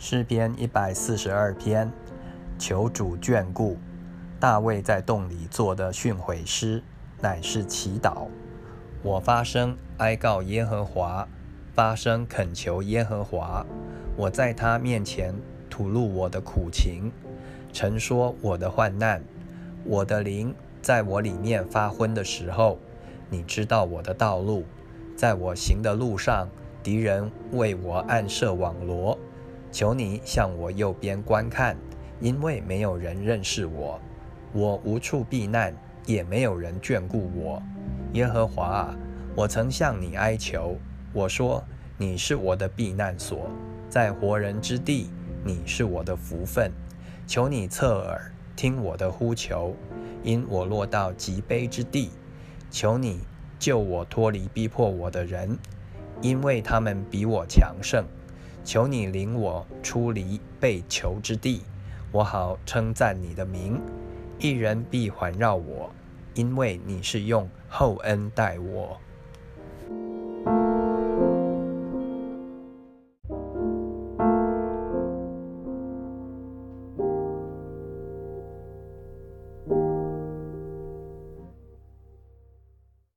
诗篇一百四十二篇，求主眷顾。大卫在洞里做的训诲诗，乃是祈祷。我发声哀告耶和华，发声恳求耶和华。我在他面前吐露我的苦情，陈说我的患难。我的灵在我里面发昏的时候，你知道我的道路。在我行的路上，敌人为我暗设网罗。求你向我右边观看，因为没有人认识我，我无处避难，也没有人眷顾我。耶和华啊，我曾向你哀求，我说你是我的避难所，在活人之地，你是我的福分。求你侧耳听我的呼求，因我落到极悲之地。求你救我脱离逼迫我的人，因为他们比我强盛。求你领我出离被囚之地，我好称赞你的名。一人必环绕我，因为你是用厚恩待我。